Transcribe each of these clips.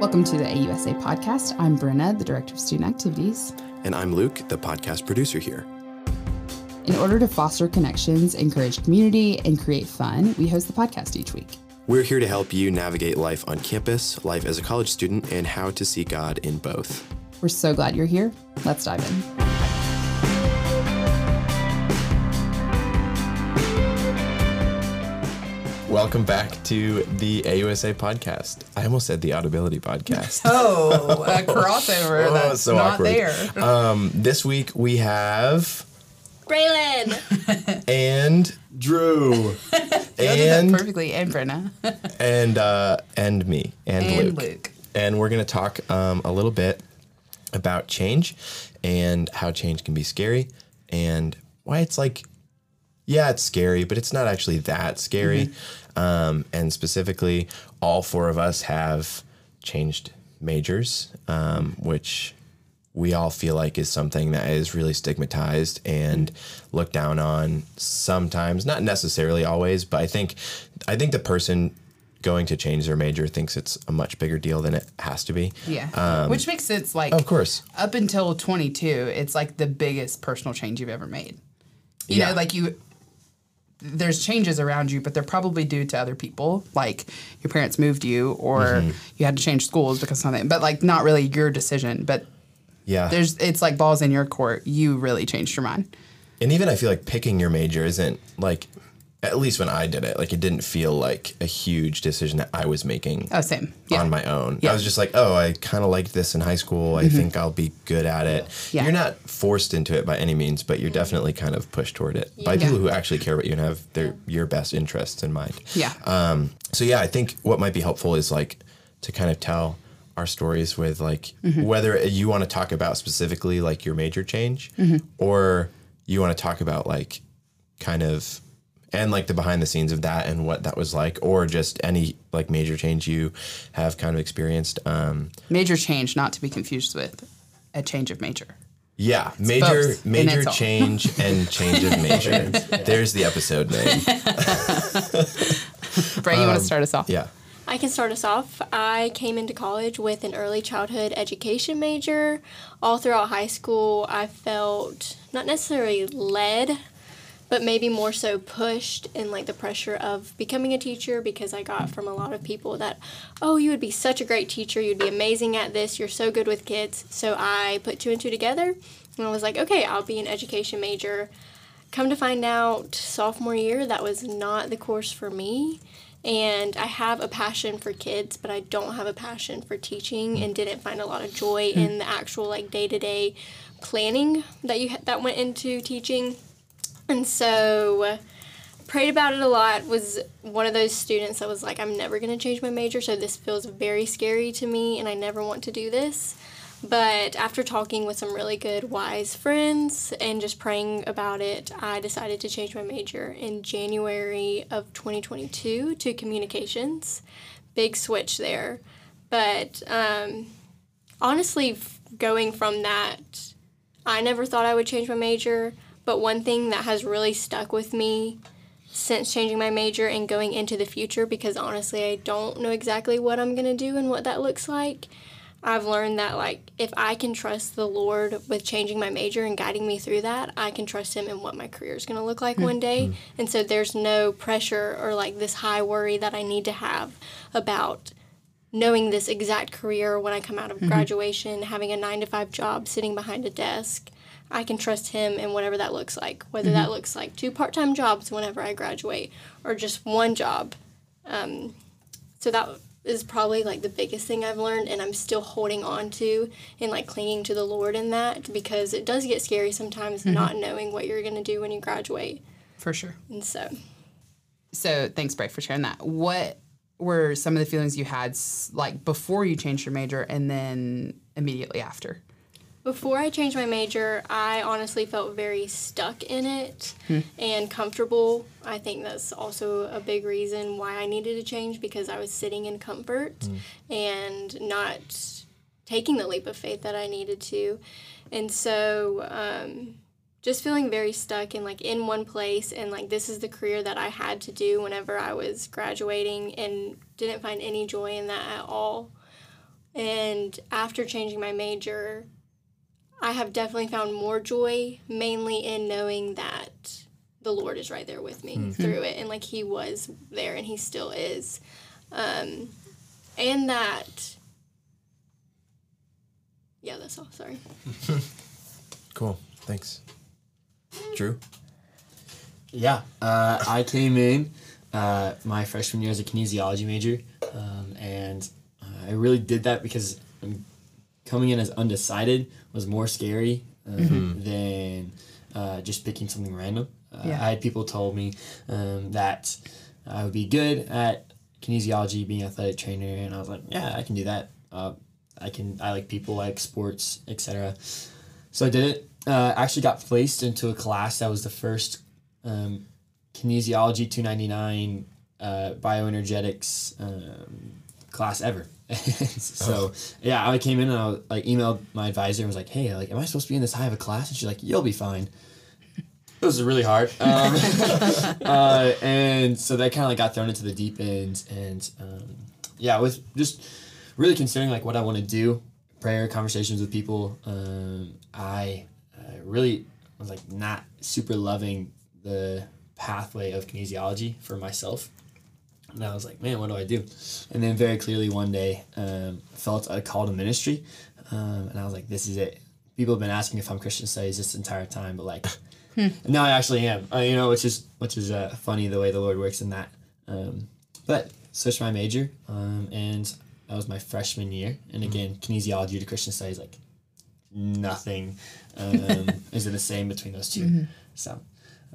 Welcome to the AUSA podcast. I'm Brenna, the Director of Student Activities. And I'm Luke, the podcast producer here. In order to foster connections, encourage community, and create fun, we host the podcast each week. We're here to help you navigate life on campus, life as a college student, and how to see God in both. We're so glad you're here. Let's dive in. Welcome back to the AUSA podcast. I almost said the Audibility podcast. oh, a crossover oh, that's so not awkward. there. Um, this week we have Braelyn and Drew and perfectly and Brenna and uh, and me and, and Luke. Luke. and we're gonna talk um, a little bit about change and how change can be scary and why it's like yeah, it's scary, but it's not actually that scary. Mm-hmm. Um, and specifically, all four of us have changed majors, um, which we all feel like is something that is really stigmatized and looked down on sometimes not necessarily always but i think i think the person going to change their major thinks it's a much bigger deal than it has to be yeah um, which makes sense like of course up until 22 it's like the biggest personal change you've ever made you yeah. know like you there's changes around you, but they're probably due to other people. Like your parents moved you, or mm-hmm. you had to change schools because of something. But like not really your decision. But yeah, there's it's like balls in your court. You really changed your mind. And even I feel like picking your major isn't like at least when I did it, like it didn't feel like a huge decision that I was making. Oh, same. Yeah. On my own. Yeah. I was just like, oh, I kind of liked this in high school. I mm-hmm. think I'll be good at it. Yeah. You're not forced into it by any means, but you're definitely kind of pushed toward it by people who actually care about you and have their your best interests in mind. Yeah. Um, so yeah, I think what might be helpful is like to kind of tell our stories with like mm-hmm. whether you want to talk about specifically like your major change mm-hmm. or you want to talk about like kind of and like the behind the scenes of that and what that was like or just any like major change you have kind of experienced um, major change not to be confused with a change of major. Yeah it's major major change and change of major. There's the episode name. Bray, you um, want to start us off? yeah. I can start us off. I came into college with an early childhood education major. All throughout high school, I felt not necessarily led but maybe more so pushed in like the pressure of becoming a teacher because I got from a lot of people that, oh, you would be such a great teacher, you'd be amazing at this, you're so good with kids. So I put two and two together and I was like, okay, I'll be an education major. Come to find out, sophomore year, that was not the course for me. And I have a passion for kids, but I don't have a passion for teaching and didn't find a lot of joy hmm. in the actual like day to day planning that you that went into teaching and so prayed about it a lot was one of those students that was like i'm never going to change my major so this feels very scary to me and i never want to do this. But after talking with some really good wise friends and just praying about it i decided to change my major in january of 2022 to communications. Big switch there. But um, honestly going from that i never thought i would change my major but one thing that has really stuck with me since changing my major and going into the future, because honestly, I don't know exactly what I'm going to do and what that looks like. I've learned that, like, if I can trust the Lord with changing my major and guiding me through that, I can trust Him in what my career is going to look like mm-hmm. one day. And so there's no pressure or like this high worry that I need to have about knowing this exact career when I come out of mm-hmm. graduation, having a nine to five job, sitting behind a desk. I can trust him in whatever that looks like, whether mm-hmm. that looks like two part time jobs whenever I graduate or just one job. Um, so that is probably like the biggest thing I've learned, and I'm still holding on to and like clinging to the Lord in that because it does get scary sometimes mm-hmm. not knowing what you're going to do when you graduate. For sure. And so. So thanks, Bray, for sharing that. What were some of the feelings you had like before you changed your major and then immediately after? Before I changed my major, I honestly felt very stuck in it hmm. and comfortable. I think that's also a big reason why I needed to change because I was sitting in comfort hmm. and not taking the leap of faith that I needed to. And so, um, just feeling very stuck and like in one place and like this is the career that I had to do whenever I was graduating and didn't find any joy in that at all And after changing my major, I have definitely found more joy, mainly in knowing that the Lord is right there with me mm-hmm. through it. And like He was there and He still is. Um, and that, yeah, that's all. Sorry. cool. Thanks. Drew? Yeah. Uh, I came in uh, my freshman year as a kinesiology major. Um, and I really did that because coming in as undecided was more scary uh, mm-hmm. than uh, just picking something random. Uh, yeah. I had people told me um, that I would be good at kinesiology, being athletic trainer, and I was like, yeah, I can do that. Uh, I can. I like people, like sports, etc. So I did it. Uh, actually, got placed into a class that was the first um, kinesiology 299 uh, bioenergetics um, class ever. so oh. yeah, I came in and I was, like emailed my advisor and was like, "Hey, like, am I supposed to be in this high of a class?" And she's like, "You'll be fine." It was really hard, um, uh, and so that kind of like got thrown into the deep end. And um, yeah, with just really considering like what I want to do, prayer conversations with people, um, I uh, really was like not super loving the pathway of kinesiology for myself. And I was like, man, what do I do? And then very clearly one day, um, felt a call to ministry, um, and I was like, this is it. People have been asking if I'm Christian studies this entire time, but like, hmm. now I actually am. Uh, you know, which is which is uh, funny the way the Lord works in that. Um, but switched my major, um, and that was my freshman year. And again, kinesiology to Christian studies, like nothing um, is in the same between those 2 mm-hmm. So,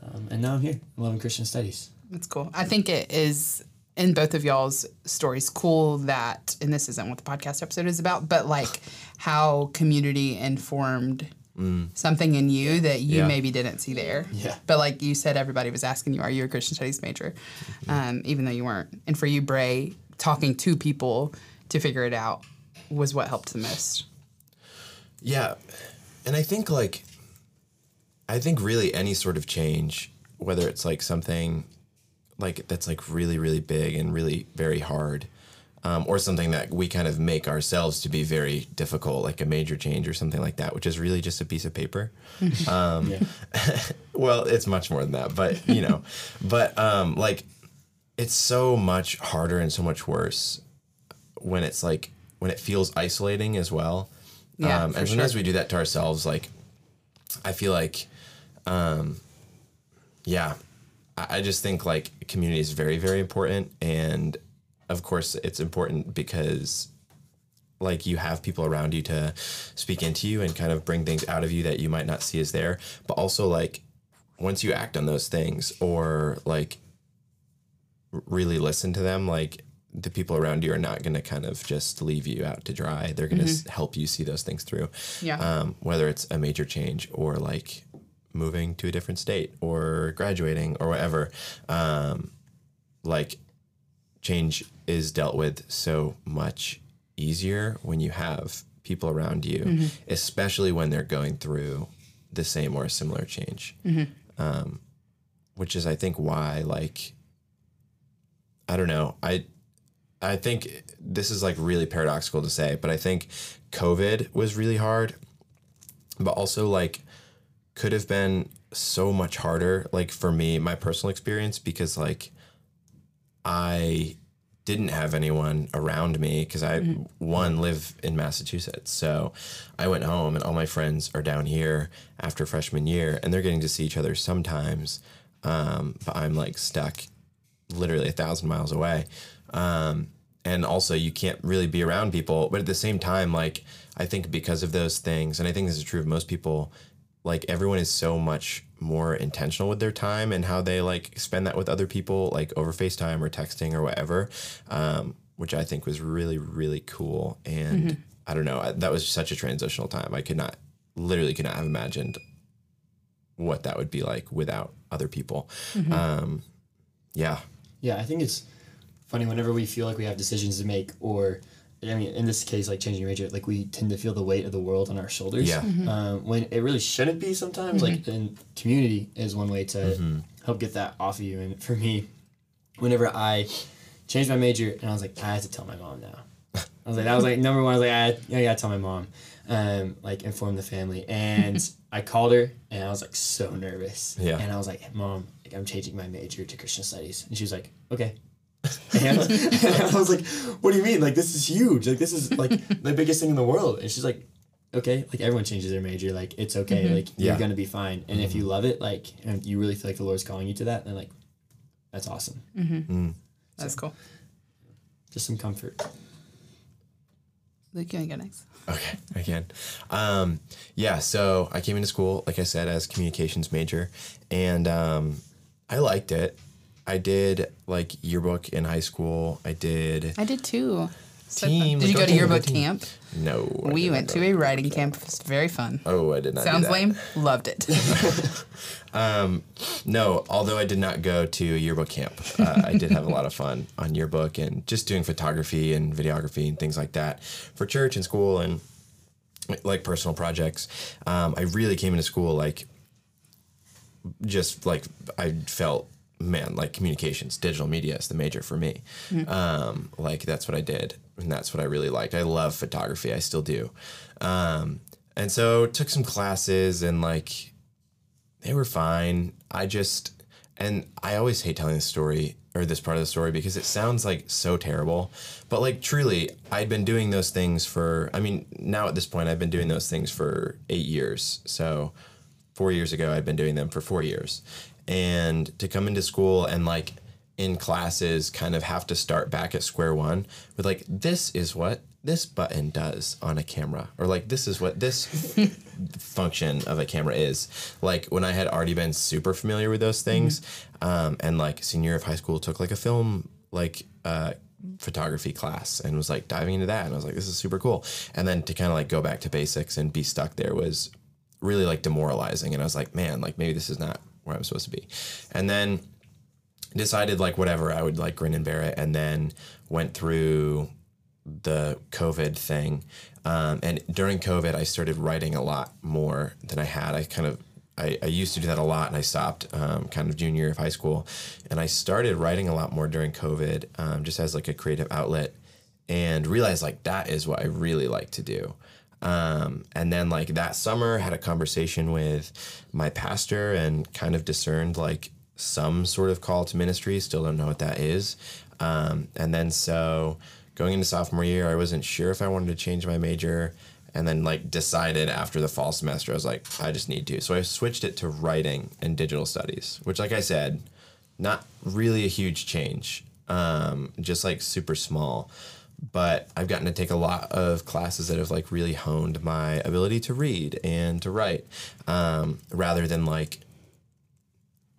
um, and now I'm here, loving Christian studies. That's cool. I think it is in both of y'all's stories. Cool that and this isn't what the podcast episode is about but like how community informed mm. something in you that you yeah. maybe didn't see there. Yeah. But like you said everybody was asking you are you a christian studies major? Mm-hmm. um, even though you weren't. And for you bray talking to people to figure it out was what helped the most. Yeah. And i think like i think really any sort of change whether it's like something like that's like really really big and really very hard um, or something that we kind of make ourselves to be very difficult like a major change or something like that which is really just a piece of paper. Um, well it's much more than that but you know but um, like it's so much harder and so much worse when it's like when it feels isolating as well. Yeah, um, and sometimes sure. we do that to ourselves like i feel like um, yeah I just think like community is very, very important. And of course, it's important because like you have people around you to speak into you and kind of bring things out of you that you might not see as there. But also, like, once you act on those things or like really listen to them, like, the people around you are not going to kind of just leave you out to dry. They're going to mm-hmm. help you see those things through. Yeah. Um, whether it's a major change or like moving to a different state or graduating or whatever. Um, like change is dealt with so much easier when you have people around you, mm-hmm. especially when they're going through the same or similar change. Mm-hmm. Um, which is, I think, why like I don't know. I I think this is like really paradoxical to say, but I think COVID was really hard, but also like could have been so much harder like for me my personal experience because like i didn't have anyone around me because i mm-hmm. one live in massachusetts so i went home and all my friends are down here after freshman year and they're getting to see each other sometimes um, but i'm like stuck literally a thousand miles away um, and also you can't really be around people but at the same time like i think because of those things and i think this is true of most people like everyone is so much more intentional with their time and how they like spend that with other people like over FaceTime or texting or whatever um, which I think was really really cool and mm-hmm. I don't know that was such a transitional time I could not literally could not have imagined what that would be like without other people mm-hmm. um, yeah yeah I think it's funny whenever we feel like we have decisions to make or I mean, in this case, like changing your major, like we tend to feel the weight of the world on our shoulders. Yeah. Mm-hmm. Um, when it really shouldn't be sometimes. Mm-hmm. Like, and community is one way to mm-hmm. help get that off of you. And for me, whenever I changed my major, and I was like, I have to tell my mom now. I was like, that was like number one. I was like, I, I gotta tell my mom, um, like inform the family. And I called her, and I was like so nervous. Yeah. And I was like, Mom, like, I'm changing my major to Christian studies, and she was like, Okay. And, and I was like, What do you mean? Like this is huge. Like this is like the biggest thing in the world. And she's like, Okay. Like everyone changes their major. Like it's okay. Like Yeah. you're gonna be fine. And if you love it, like, and you really feel like the Lord's calling you to that, then like, that's awesome. Mm-hmm. That's cool. Just some comfort. Luke, you want to go next? Okay, I can. Um, yeah, so I came into school, like I said, as communications major, and um, I liked it. I did like yearbook in high school. I did I did too. Team. Did you go to yearbook camp? no. I We went to a writing camp. It was very fun. Oh, I did not. Sounds lame. Loved it. No, although I did not go to yearbook camp, uh, I did have a lot of fun on yearbook and just doing photography and videography and things like that for church and school and like personal projects. Um, I really came into school like just like I felt man like communications digital media is the major for me um, like that's what i did and that's what i really liked i love photography i still do um, and so took some classes and like they were fine. I just and I always hate telling this story or this part of the story because it sounds like so terrible. But like truly, I'd been doing those things for I mean, now at this point I've been doing those things for 8 years. So 4 years ago I'd been doing them for 4 years. And to come into school and like in classes kind of have to start back at square one with like this is what this button does on a camera or like this is what this function of a camera is. Like when I had already been super familiar with those things, um, and like senior year of high school took like a film like uh, photography class and was like diving into that, and I was like, this is super cool. And then to kind of like go back to basics and be stuck there was really like demoralizing, and I was like, man, like maybe this is not where I'm supposed to be. And then decided like whatever I would like grin and bear it, and then went through the COVID thing. Um, and during COVID, I started writing a lot more than I had. I kind of, I, I used to do that a lot and I stopped um, kind of junior year of high school. And I started writing a lot more during COVID um, just as like a creative outlet and realized like that is what I really like to do. Um, and then like that summer had a conversation with my pastor and kind of discerned like some sort of call to ministry. Still don't know what that is. Um, and then so going into sophomore year, I wasn't sure if I wanted to change my major. And then like decided after the fall semester, I was like, I just need to. So I switched it to writing and digital studies, which like I said, not really a huge change. Um, just like super small but I've gotten to take a lot of classes that have like really honed my ability to read and to write, um, rather than like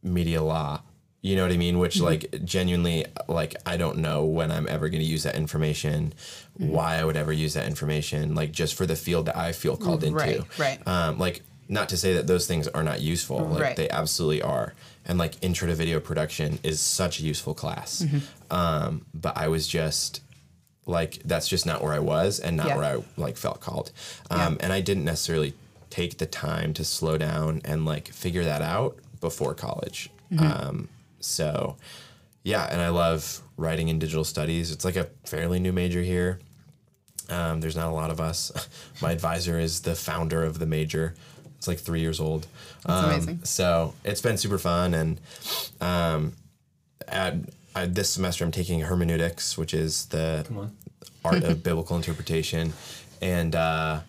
media law. You know what I mean? Which like genuinely, like I don't know when I'm ever going to use that information, why I would ever use that information, like just for the field that I feel called into. Right, right. Um, like not to say that those things are not useful. Like Right. they absolutely are. And like intro to video production is such a useful class. Um, but I was just like that's just not where I was and not Yeah. where I like felt called. Um, and I didn't necessarily take the time to slow down and like figure that out before college. Um, so yeah, and I love writing in digital studies. It's like a fairly new major here. Um, there's not a lot of us. My advisor is the founder of the major. It's like three years old. That's Um, amazing. So it's been super fun. And um, at, I, this semester, I'm taking hermeneutics, which is the art of biblical interpretation, and uh,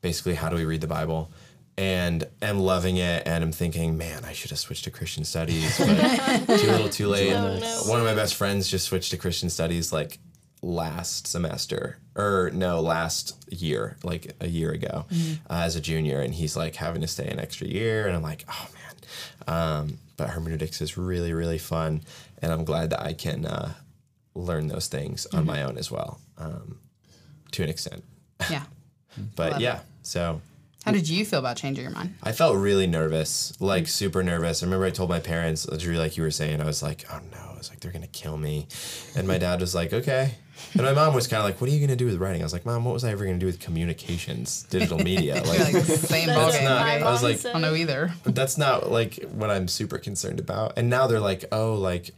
basically how do we read the Bible. And I'm loving it, and I'm thinking, man, I should have switched to Christian studies, but too little, too late. Oh, no. One of my best friends just switched to Christian studies like last semester, or no, last year, like a year ago, uh, as a junior, and he's like having to stay an extra year, and I'm like, oh man. Um, but hermeneutics is really, really fun, and I'm glad that I can uh, learn those things on my own as well, um, to an extent. Yeah. But yeah, so How did you feel about changing your mind? I felt really nervous, like super nervous. I remember I told my parents, literally like you were saying, I was like, oh no, I was like, they're gonna kill me. And my dad was like, okay. And my mom was kind of like, what are you gonna do with writing? I was like, mom, what was I ever gonna do with communications, digital media? Like Like, same That's ballgame. not- my? I was like- said. I don't know either. that's not like what I'm super concerned about. And now they're like, oh, like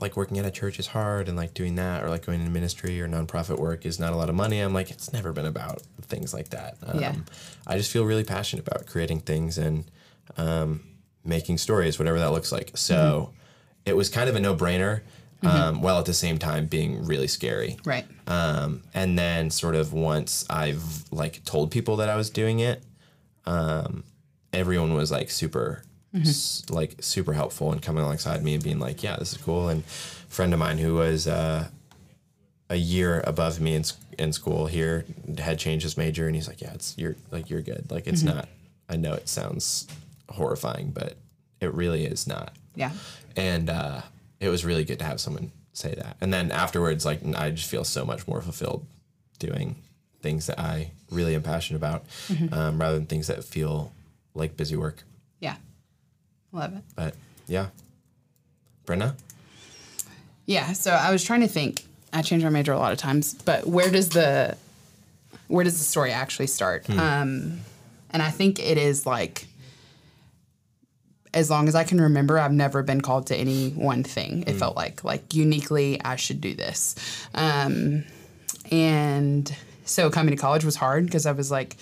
like working at a church is hard and like doing that or like going into ministry or nonprofit work is not a lot of money. I'm like, it's never been about things like that. Um, Yeah. I just feel really passionate about creating things and um, making stories, whatever that looks like. So it was kind of a no brainer, um, while at the same time being really scary. Right. Um, and then sort of once I've like told people that I was doing it, um, everyone was like super, s- like super helpful and coming alongside me and being like, yeah, this is cool. And a friend of mine who was, uh, a year above me in, in school here had changed his major and he's like, yeah, it's, you're like, you're good. Like, it's not, I know it sounds horrifying, but it really is not Yeah. and uh, it was really good to have someone say that. And then afterwards, like I just feel so much more fulfilled doing things that I really am passionate about, um, rather than things that feel like busy work. Yeah. Love it. But yeah, Brenna, Yeah, so I was trying to think. I changed my major a lot of times, but where does the where does the story actually start? Um, and I think it is like as long as I can remember, I've never been called to any one thing. It felt like like uniquely I should do this. Um, and so coming to college was hard because I was like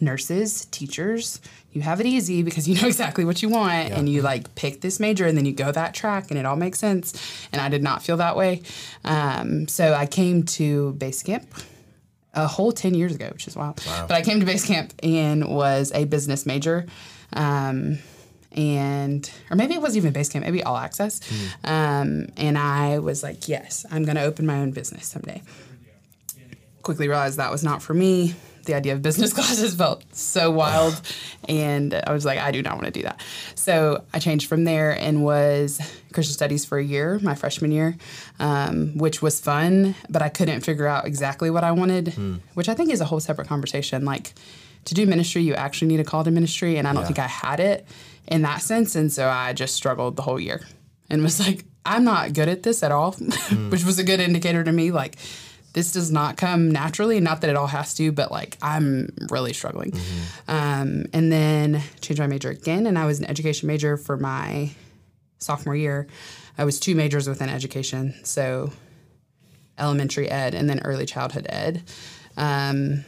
nurses, teachers, you have it easy because you know exactly what you want and you like pick this major and then you go that track and it all makes sense. And I did not feel that way. Um, so I came to base camp a whole 10 years ago, which is wild. But I came to base camp and was a business major. Um, and, or maybe it wasn't even base camp, maybe all access. Um, and I was like, yes, I'm going to open my own business someday quickly realized that was not for me. The idea of business classes felt so wild. and I was like, I do not want to do that. So I changed from there and was Christian studies for a year, my freshman year, um, which was fun, but I couldn't figure out exactly what I wanted, which I think is a whole separate conversation. Like to do ministry, you actually need a call to ministry. And I don't Yeah. think I had it in that sense. And so I just struggled the whole year and was like, I'm not good at this at all, which was a good indicator to me. Like, this does not come naturally. Not that it all has to, but like I'm really struggling. Um, and then changed my major again, and I was an education major for my sophomore year. I was two majors within education, so elementary ed and then early childhood ed. Um,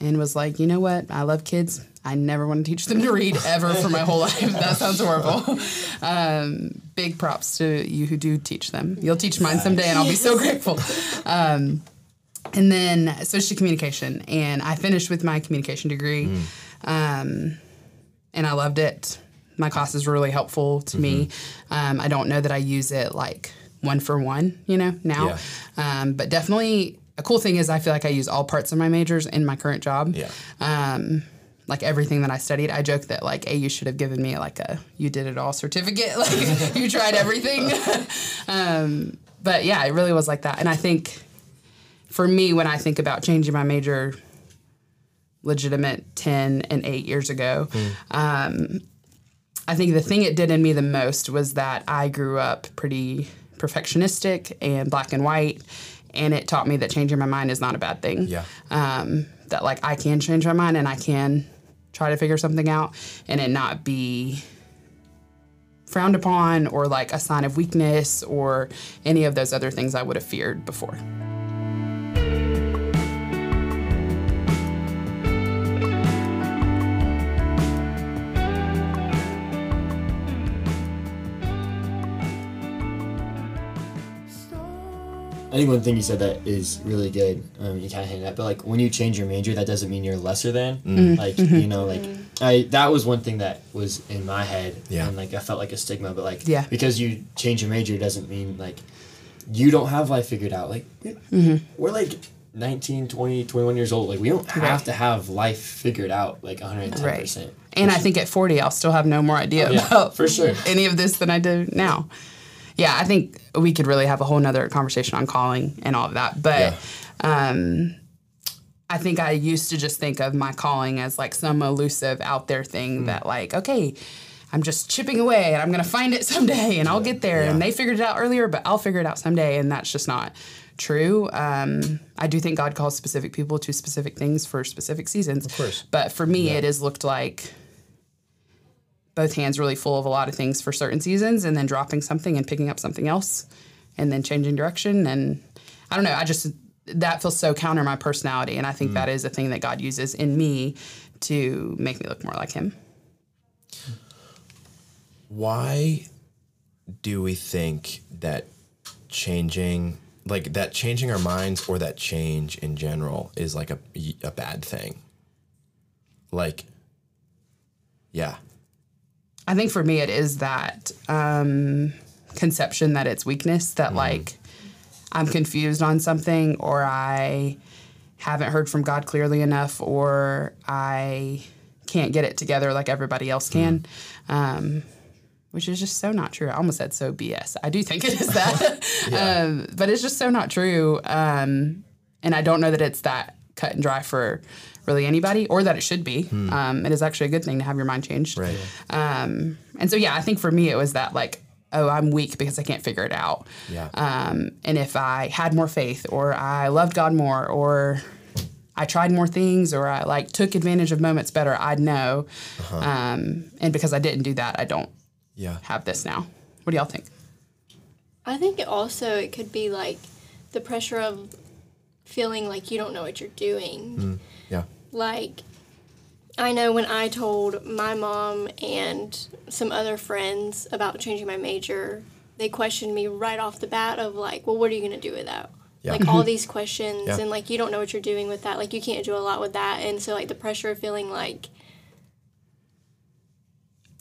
and was like, you know what? I love kids. I never want to teach them to read ever for my whole life. That sounds horrible. Um, big props to you who do teach them. You'll teach mine someday, and I'll be so grateful. Um, and then social communication, and I finished with my communication degree, um, and I loved it. My classes were really helpful to me. Um, I don't know that I use it like one for one, you know, now, um, but definitely a cool thing is I feel like I use all parts of my majors in my current job yeah, um, like everything that I studied. I joke that like AU should have given me like a you did it all certificate. Like you tried everything. um, but yeah, it really was like that. And I think for me, when I think about changing my major, legitimate ten and eight years ago, um, I think the thing it did in me the most was that I grew up pretty perfectionistic and black and white. And it taught me that changing my mind is not a bad thing yeah, um, that like I can change my mind and I can try to figure something out and it not be frowned upon or like a sign of weakness or any of those other things I would have feared before. I think one thing you said that is really good. Um, you kind of hinted at, but like when you change your major, that doesn't mean you're lesser than. Mm-hmm. Like you know, like I that was one thing that was in my head, Yeah. and like I felt like a stigma. But like, Yeah. because you change your major doesn't mean like you don't have life figured out. Like Mm-hmm. we're like 19, 20, 21 years old. Like we don't have Right. to have life figured out like 110 Right. percent. And I think at 40, I'll still have no more idea Yeah, about for sure. any of this than I do now. Yeah, I think we could really have a whole nother conversation on calling and all of that. But um, I think I used to just think of my calling as like some elusive out there thing that, like, okay, I'm just chipping away and I'm going to find it someday and I'll get there. And they figured it out earlier, but I'll figure it out someday. And that's just not true. Um, I do think God calls specific people to specific things for specific seasons. Of course. But for me, it has looked like both hands really full of a lot of things for certain seasons and then dropping something and picking up something else and then changing direction. And I don't know, I just, that feels so counter my personality. And I think that is a thing that God uses in me to make me look more like Him. Why do we think that changing, like that changing our minds or that change in general is like a, a bad thing? Like, yeah. I think for me, it is that um, conception that it's weakness, that like I'm confused on something or I haven't heard from God clearly enough or I can't get it together like everybody else can. Um, which is just so not true. I almost said so BS. I do think it is that, um, but it's just so not true. Um, and I don't know that it's that cut and dry for really anybody, or that it should be. Um, it is actually a good thing to have your mind changed. Right. Um, and so, yeah, I think for me, it was that like, oh, I'm weak because I can't figure it out. Yeah. Um, and if I had more faith, or I loved God more, or I tried more things, or I like took advantage of moments better, I'd know. Um, and because I didn't do that, I don't Yeah. have this now. What do y'all think? I think it also it could be like the pressure of feeling like you don't know what you're doing. Mm, yeah. Like I know when I told my mom and some other friends about changing my major, they questioned me right off the bat of like, well, what are you going to do with that? Yeah. Like all these questions Yeah. and like you don't know what you're doing with that. Like you can't do a lot with that. And so like the pressure of feeling like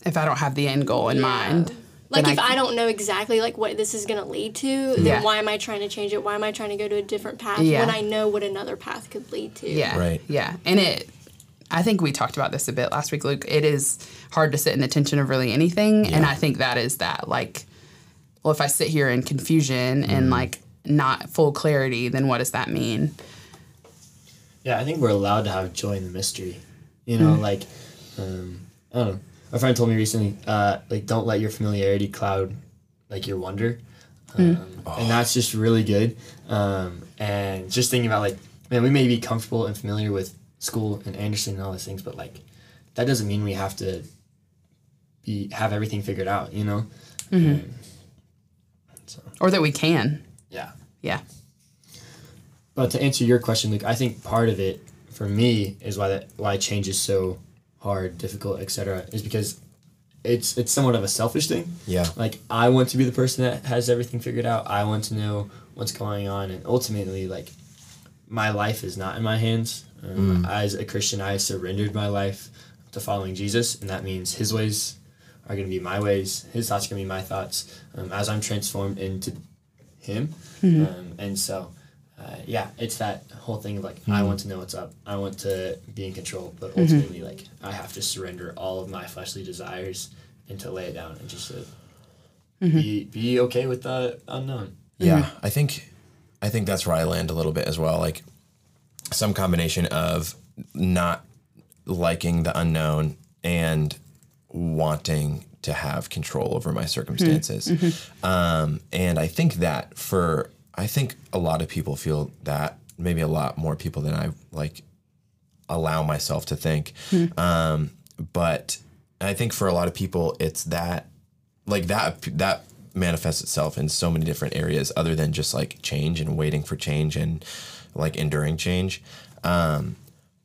If I don't have the end goal in mind, like if I, don't know exactly like what this is going to lead to, then Yeah. why am I trying to change it? Why am I trying to go to a different path Yeah. when I know what another path could lead to? Yeah. Right. Yeah. And it, I think we talked about this a bit last week, Luke. It is hard to sit in the tension of really anything. And I think that is that. Like, well, if I sit here in confusion and like not full clarity, then what does that mean? Yeah, I think we're allowed to have joy in the mystery. You know, like, um, I don't know. My friend told me recently, uh, like, don't let your familiarity cloud, like, your wonder. Um, And that's just really good. Um, and just thinking about, like, man, we may be comfortable and familiar with school and Anderson and all those things, but, like, that doesn't mean we have to be have everything figured out, you know? Um, so, Or that we can. yeah. Yeah. But to answer your question, Luke, I think part of it for me is why that why change is so hard, difficult, etc. Is because it's it's somewhat of a selfish thing. Yeah. Like I want to be the person that has everything figured out. I want to know what's going on, and ultimately, like my life is not in my hands. Um, As a Christian, I surrendered my life to following Jesus, and that means His ways are going to be my ways. His thoughts are going to be my thoughts. Um, as I'm transformed into Him, um, and so uh, yeah, it's that whole thing of like I mm-hmm. want to know what's up. I want to be in control, but mm-hmm. ultimately, like I have to surrender all of my fleshly desires and to lay it down and just to mm-hmm. be be okay with the unknown. Yeah, I think I think that's where I land a little bit as well. Like some combination of not liking the unknown and wanting to have control over my circumstances. Um, and I think that for I think a lot of people feel that maybe a lot more people than I like allow myself to think. Um, but I think for a lot of people, it's that like that that manifests itself in so many different areas other than just like change and waiting for change and like enduring change. Um,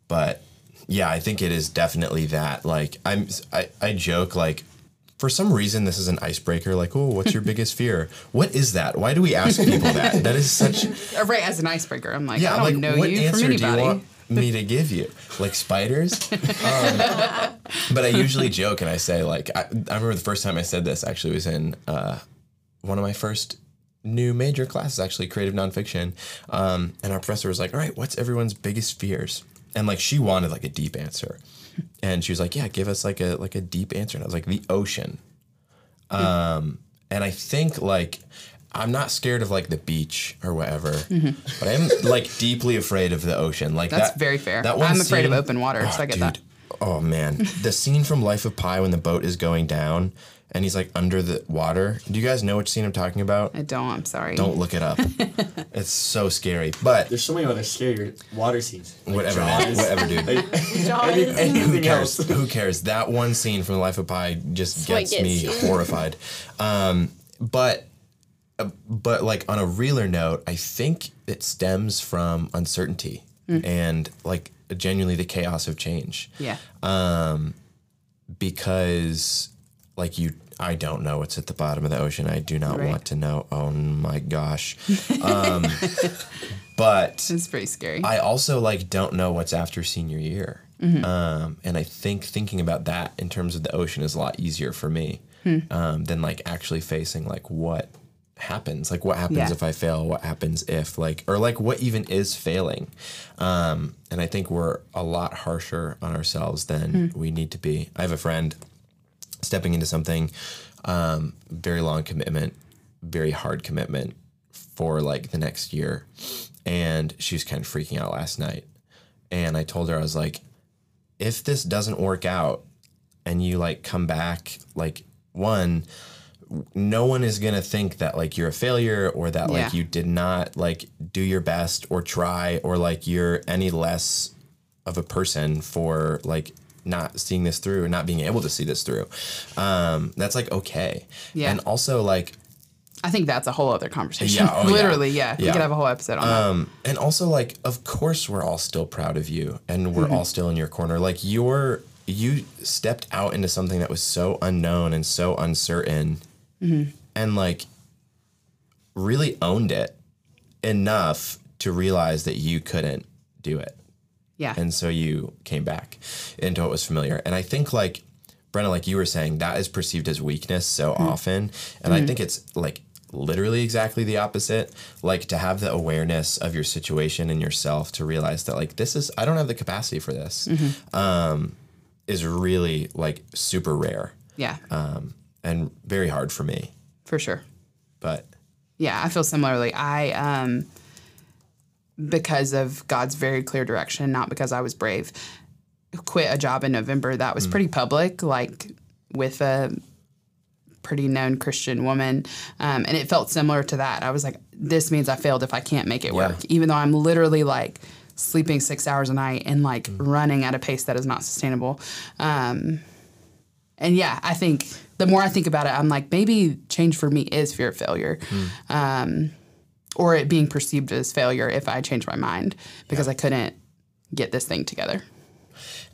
but yeah, I think it is definitely that. Like I'm, I, I joke like. For some reason, this is an icebreaker. Like, oh, what's your biggest fear? What is that? Why do we ask people that? That is such Right. As an icebreaker, I'm like, yeah, I don't like know what you answer from anybody. do you want me to give you? Like spiders? um, but I usually joke and I say like I, I remember the first time I said this actually was in uh, one of my first new major classes, actually creative nonfiction. Um, and our professor was like, "All right, what's everyone's biggest fears?" And like she wanted like a deep answer, and she was like, "Yeah, give us like a like a deep answer." And I was like, "The ocean." Um, and I think like I'm not scared of like the beach or whatever, but I am like deeply afraid of the ocean. Like That's that, very fair. That one I'm afraid of open water, so I get that. Oh man, the scene from Life of Pi when the boat is going down and he's like under the water. Do you guys know which scene I'm talking about? I don't. I'm sorry. Don't look it up. it's so scary. But There's so many other scarier water scenes. Like whatever, man, whatever, dude. Any- Who cares? Who cares? That one scene from the Life of Pi just what gets gets me you. horrified. Um, but but like on a realer note, I think it stems from uncertainty and like genuinely the chaos of change. Yeah. Um, because like you I don't know what's at the bottom of the ocean. I do not Right. want to know. Oh my gosh. Um, but It's pretty scary. I also like don't know what's after senior year. Um, and I think thinking about that in terms of the ocean is a lot easier for me um, than like actually facing like what happens, like what happens Yeah. if I fail, what happens if like, or like what even is failing. Um, and I think we're a lot harsher on ourselves than we need to be. I have a friend stepping into something um, very long commitment, very hard commitment for like the next year. And she was kind of freaking out last night. And I told her, I was like, if this doesn't work out and you like come back, like, one, no one is going to think that like you're a failure or that like Yeah. you did not like do your best or try or like you're any less of a person for like not seeing this through and not being able to see this through. Um, that's like okay. Yeah. And also like I think that's a whole other conversation. Yeah, oh, yeah. Literally, yeah. We Yeah. could have a whole episode on that. um, and also like of course we're all still proud of you and we're all still in your corner. Like you're you stepped out into something that was so unknown and so uncertain and like really owned it enough to realize that you couldn't do it. Yeah. and so you came back into what was familiar. And I think like Brenna, like you were saying, that is perceived as weakness so often, and I think it's like literally exactly the opposite. Like to have the awareness of your situation and yourself to realize that like this is I don't have the capacity for this, um, is really like super rare yeah. um, and very hard for me. for sure. But Yeah, I feel similarly. I um because of God's very clear direction, not because I was brave, quit a job in November that was pretty public, like with a pretty known Christian woman. Um, and it felt similar to that. I was like, this means I failed if I can't make it Yeah. work, even though I'm literally like sleeping six hours a night and like running at a pace that is not sustainable. Um, and yeah, I think the more I think about it, I'm like, maybe change for me is fear of failure. Um, or it being perceived as failure if I change my mind because I couldn't get this thing together.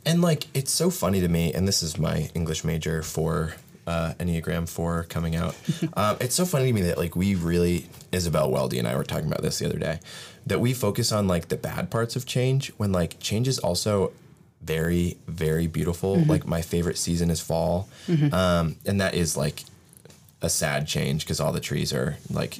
And like, it's so funny to me, and this is my English major for uh, Enneagram 4 coming out. um, it's so funny to me that like we really, Isabel Weldy and I were talking about this the other day, that we focus on like the bad parts of change when like change is also very, very beautiful. Like, my favorite season is fall. Um, and that is like a sad change because all the trees are like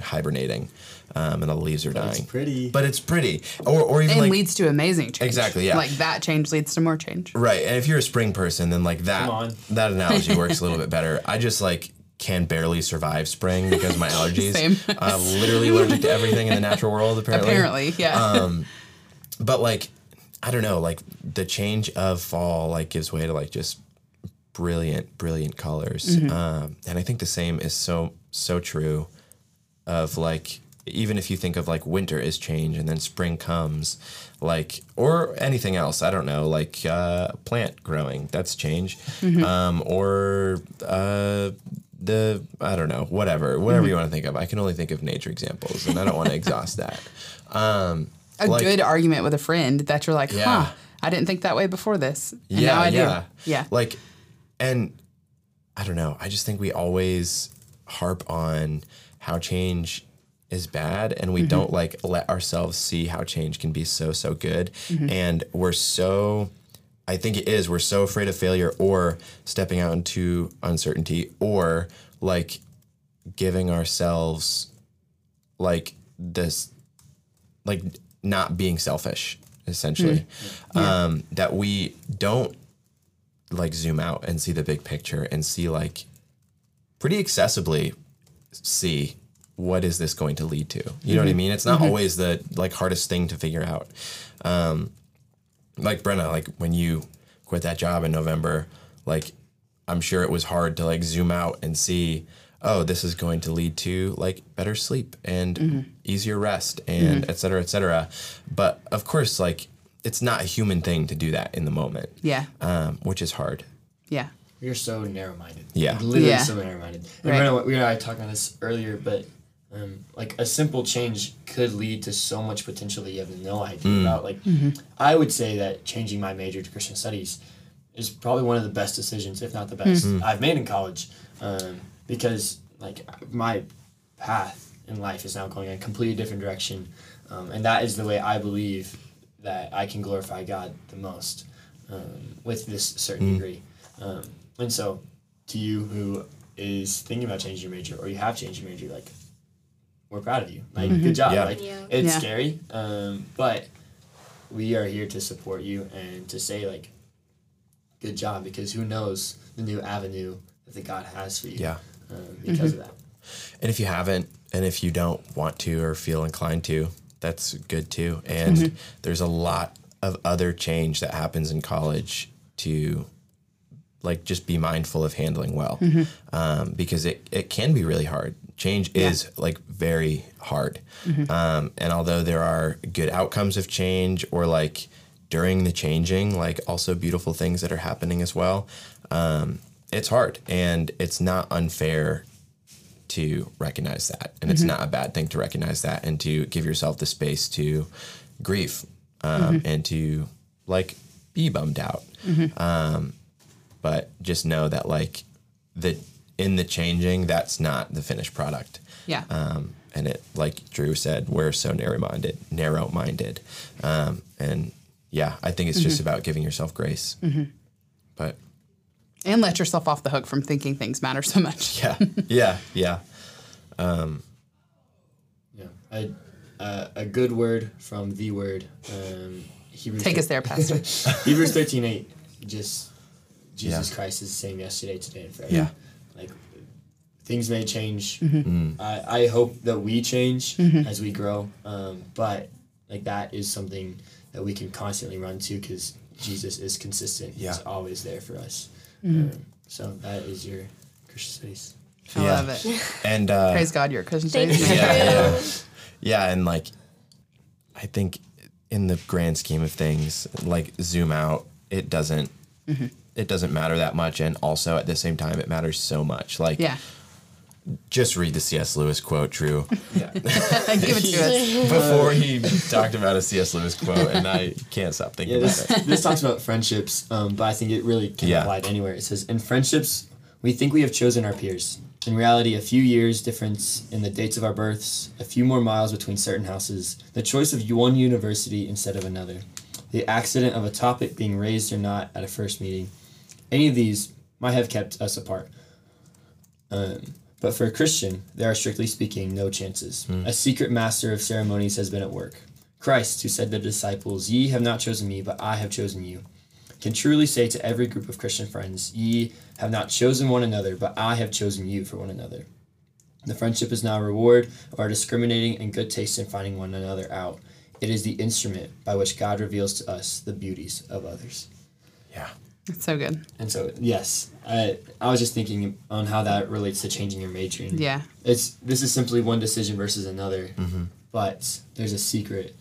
hibernating um, and all the leaves are dying. it's pretty. But it's pretty. Or, or even And like. leads to amazing change. Exactly, yeah. Like that change leads to more change. Right, and if you're a spring person, then like that that analogy works a little bit better. I just like can barely survive spring because of my allergies. Same. I'm literally allergic to everything in the natural world. Apparently. Apparently, yeah. but like I don't know, like the change of fall like gives way to like just brilliant, brilliant colors. Mm-hmm. Um, and I think the same is so so true of like even if you think of like winter is change and then spring comes like or anything else i don't know like uh plant growing that's change Mm-hmm. um or uh the i don't know whatever whatever Mm-hmm. you want to think of i can only think of nature examples and i don't want to exhaust that um a like- good argument with a friend that you're like, Yeah. huh, I didn't think that way before this. And yeah now I yeah do. Yeah. like and i don't know i just think we always harp on how change is bad and we Mm-hmm. don't like let ourselves see how change can be so so good Mm-hmm. and we're so i think it is we're so afraid of failure or stepping out into uncertainty or like giving ourselves like this like not being selfish essentially um that we don't like zoom out and see the big picture and see like pretty accessibly see what is this going to lead to. You know what i mean? It's not always the like hardest thing to figure out. Um like brenna like when you quit that job in november like i'm sure it was hard to like zoom out and see oh this is going to lead to like better sleep and easier rest and et cetera et cetera. But of course like it's not a human thing to do that in the moment. Yeah. um, which is hard. Yeah. We are so narrow-minded. Yeah. Like, literally Yeah. so narrow-minded. Right. we and I- we and I talked about this earlier, but um, like a simple change could lead to so much potential that you have no idea about. Like, I would say that changing my major to Christian Studies is probably one of the best decisions, if not the best, I've made in college, um, because like my path in life is now going in a completely different direction, um, and that is the way I believe that I can glorify God the most um, with this certain degree. Um, and so, to you who is thinking about changing your major or you have changed your major, like we're proud of you. Like good job. Yeah. Like Yeah. it's Yeah. scary, um, but we are here to support you and to say like good job because who knows the new avenue that the God has for you. Yeah. Um, because of that. And if you haven't, and if you don't want to or feel inclined to, that's good too. And there's a lot of other change that happens in college to like just be mindful of handling well um, because it, it can be really hard. Change is like very hard. Um, and although there are good outcomes of change or like during the changing, like also beautiful things that are happening as well, um, it's hard and it's not unfair to recognize that. And it's not a bad thing to recognize that and to give yourself the space to grieve um, and to like be bummed out. Um, but just know that like the in the changing, that's not the finished product. Yeah. Um, and it, like Drew said, we're so narrow minded, narrow minded. Um, and yeah, I think it's just about giving yourself grace. But and let yourself off the hook from thinking things matter so much. yeah, yeah, yeah. Yeah. I, uh, a good word from the word. Um, Hebrews Take us there, Pastor. Hebrews thirteen eight. Just Jesus Yeah. Christ is the same yesterday, today, and forever. Yeah. Like things may change. Mm-hmm. I, I hope that we change as we grow. Um, but like that is something that we can constantly run to because Jesus is consistent. He's always there for us. Mm-hmm. Um, so that is your Christian studies. I Yeah. love it. And uh, Praise God, you're a Christian. Thank studies you. yeah, yeah. yeah, and like I think in the grand scheme of things, like zoom out, it doesn't Mm-hmm. It doesn't matter that much, and also at the same time, it matters so much. Like, Yeah. just read the C.S. Lewis quote, True, Yeah. Give it to us. before he talked about a C.S. Lewis quote, and I can't stop thinking Yeah, about this, it. this talks about friendships, um, but I think it really can Yeah. apply to anywhere. It says, In friendships, we think we have chosen our peers. In reality, a few years difference in the dates of our births, a few more miles between certain houses, the choice of one university instead of another, the accident of a topic being raised or not at a first meeting. Any of these might have kept us apart. Um, but for a Christian, there are strictly speaking no chances. A secret master of ceremonies has been at work. Christ, who said to the disciples, Ye have not chosen me, but I have chosen you, can truly say to every group of Christian friends, Ye have not chosen one another, but I have chosen you for one another. The friendship is now a reward of our discriminating and good taste in finding one another out. It is the instrument by which God reveals to us the beauties of others. Yeah, It's so good. And so, yes, I, I was just thinking on how that relates to changing your major. And Yeah. It's this is simply one decision versus another, mm-hmm. but there's a secret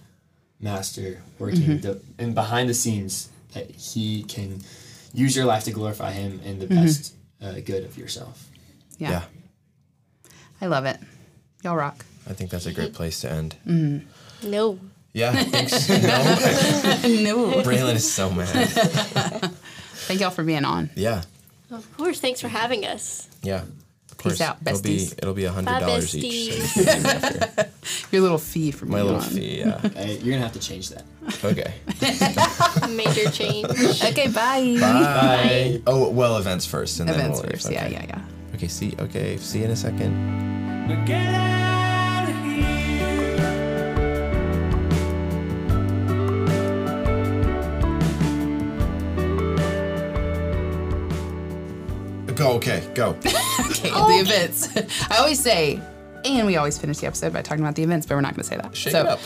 master working mm-hmm. the, and behind the scenes that he can use your life to glorify him and the mm-hmm. best uh, good of yourself. Yeah. yeah. I love it. Y'all rock. I think that's a great place to end. No. Yeah, thanks. no, no. Braelyn is so mad. Thank y'all for being on. Yeah, Of course. Thanks for having us. yeah. Of course, out, It'll be it'll be a hundred Bye, dollars each. so you can do. Your little fee for being My little on. fee. Yeah. Uh, you're gonna have to change that. Okay. Major change. Okay, bye. Bye. Oh well, events first, and Events then we'll first. leave. Yeah, Okay. yeah, yeah. Okay. See. Okay. See you in a second. Go. Okay. Go. Okay, the events. I always say, and we always finish the episode by talking about the events, but we're not going to say that. Shake so, it up.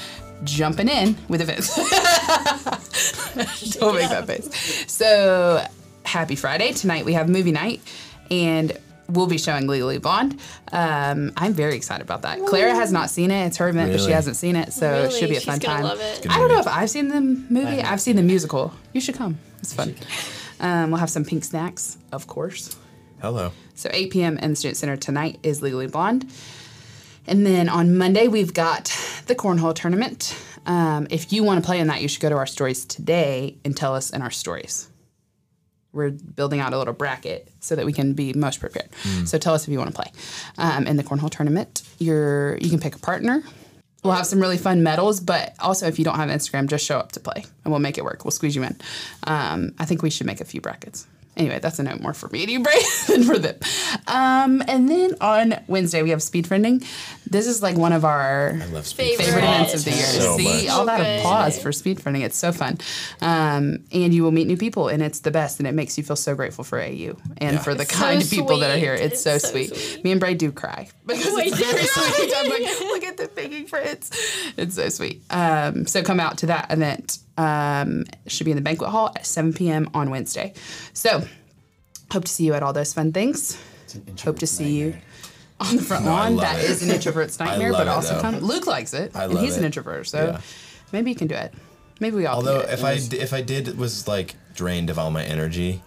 jumping in with events. Don't make that face. So, happy Friday. Tonight we have movie night, and we'll be showing Legally Blonde. Um, I'm very excited about that. Clara has not seen it. It's her event, but she hasn't seen it, so it should be a She's fun time. love it. I don't know if I've seen the movie. I've seen the musical. You should come. It's fun. Um, we'll have some pink snacks, of course. Hello. So 8 p.m. in the Student Center tonight is Legally Blonde. And then on Monday, we've got the cornhole tournament. Um, if you want to play in that, you should go to our stories today and tell us in our stories. We're building out a little bracket so that we can be most prepared. So tell us if you want to play um, in the cornhole tournament. You're you can pick a partner. We'll have some really fun medals, but also if you don't have Instagram, just show up to play and we'll make it work. We'll squeeze you in. Um, I think we should make a few brackets. Anyway, that's a note more for me and you, Bray, than for them. Um, and then on Wednesday, we have speed friending. This is like one of our I love speed. Favorite. favorite events of the year. So See much. all that Good. applause for speed friending. It's so fun, um, and you will meet new people, and it's the best, and it makes you feel so grateful for AU and Yeah. for the It's so kind people that are here. sweet. It's, so, so sweet. sweet. Me and Bray do cry because We it's very sweet. I'm like, look at the thinking Fritz. It's so sweet. Um, so come out to that event. Um, should be in the banquet hall at 7 p.m. on Wednesday. So hope to see you at all those fun things. It's an Hope to introvert's see you on the front No, lawn. love That it. is an introvert's nightmare, but also though. fun. Luke likes it, I and love he's an introvert, so Yeah. maybe you can do it. Maybe we all. Although can do it. if I d- if I did was like drained of all my energy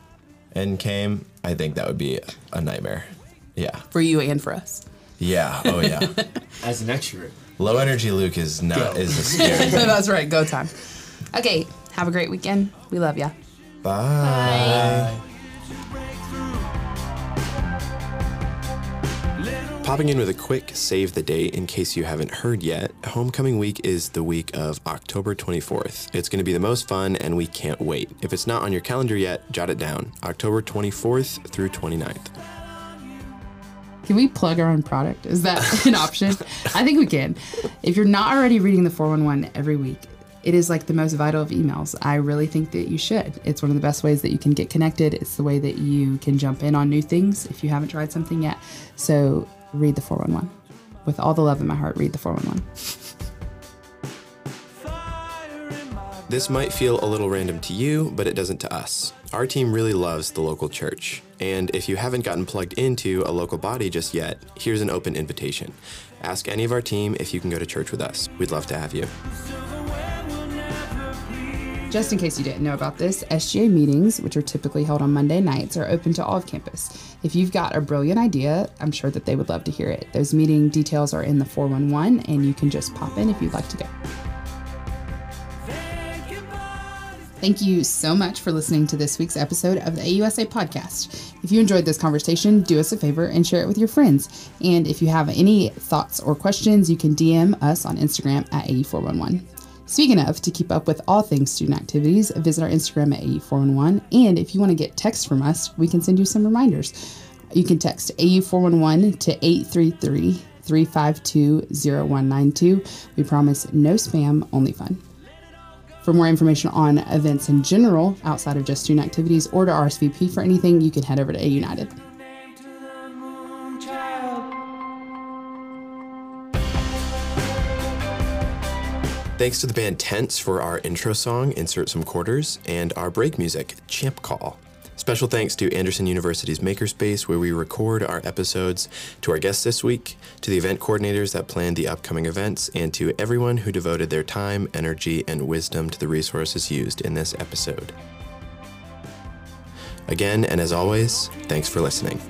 and came, I think that would be a nightmare. Yeah. for you and for us, Yeah. Oh yeah. As an extrovert. Low energy Luke is not Go. is a scary. that's right. Go time. Okay, have a great weekend. We love ya. Bye. Popping in with a quick save the date in case you haven't heard yet. Homecoming week is the week of October 24th. It's going to be the most fun and we can't wait. If it's not on your calendar yet, jot it down. October 24th through 29th. Can we plug our own product? Is that an option? I think we can. If you're not already reading the 411 every week, it is like the most vital of emails. I really think that you should. It's one of the best ways that you can get connected. It's the way that you can jump in on new things if you haven't tried something yet. So read the 411. With all the love in my heart, read the 411. This might feel a little random to you, but it doesn't to us. Our team really loves the local church. And if you haven't gotten plugged into a local body just yet, here's an open invitation. Ask any of our team if you can go to church with us. We'd love to have you. Just in case you didn't know about this, SGA meetings, which are typically held on Monday nights, are open to all of campus. If you've got a brilliant idea, I'm sure that they would love to hear it. Those meeting details are in the 411, and you can just pop in if you'd like to go. Thank you so much for listening to this week's episode of the AUSA podcast. If you enjoyed this conversation, do us a favor and share it with your friends. And if you have any thoughts or questions, you can DM us on Instagram at AU411. Speaking of, to keep up with all things student activities, visit our Instagram at AU411. And if you want to get texts from us, we can send you some reminders. You can text AU411 to 833 352 0192. We promise no spam, only fun. For more information on events in general, outside of just student activities, or to RSVP for anything, you can head over to AUnited. Thanks to the band TENTS for our intro song, Insert Some Quarters, and our break music, Champ Call. Special thanks to Anderson University's Makerspace, where we record our episodes, to our guests this week, to the event coordinators that planned the upcoming events, and to everyone who devoted their time, energy, and wisdom to the resources used in this episode. Again, and as always, thanks for listening.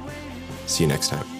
See you next time.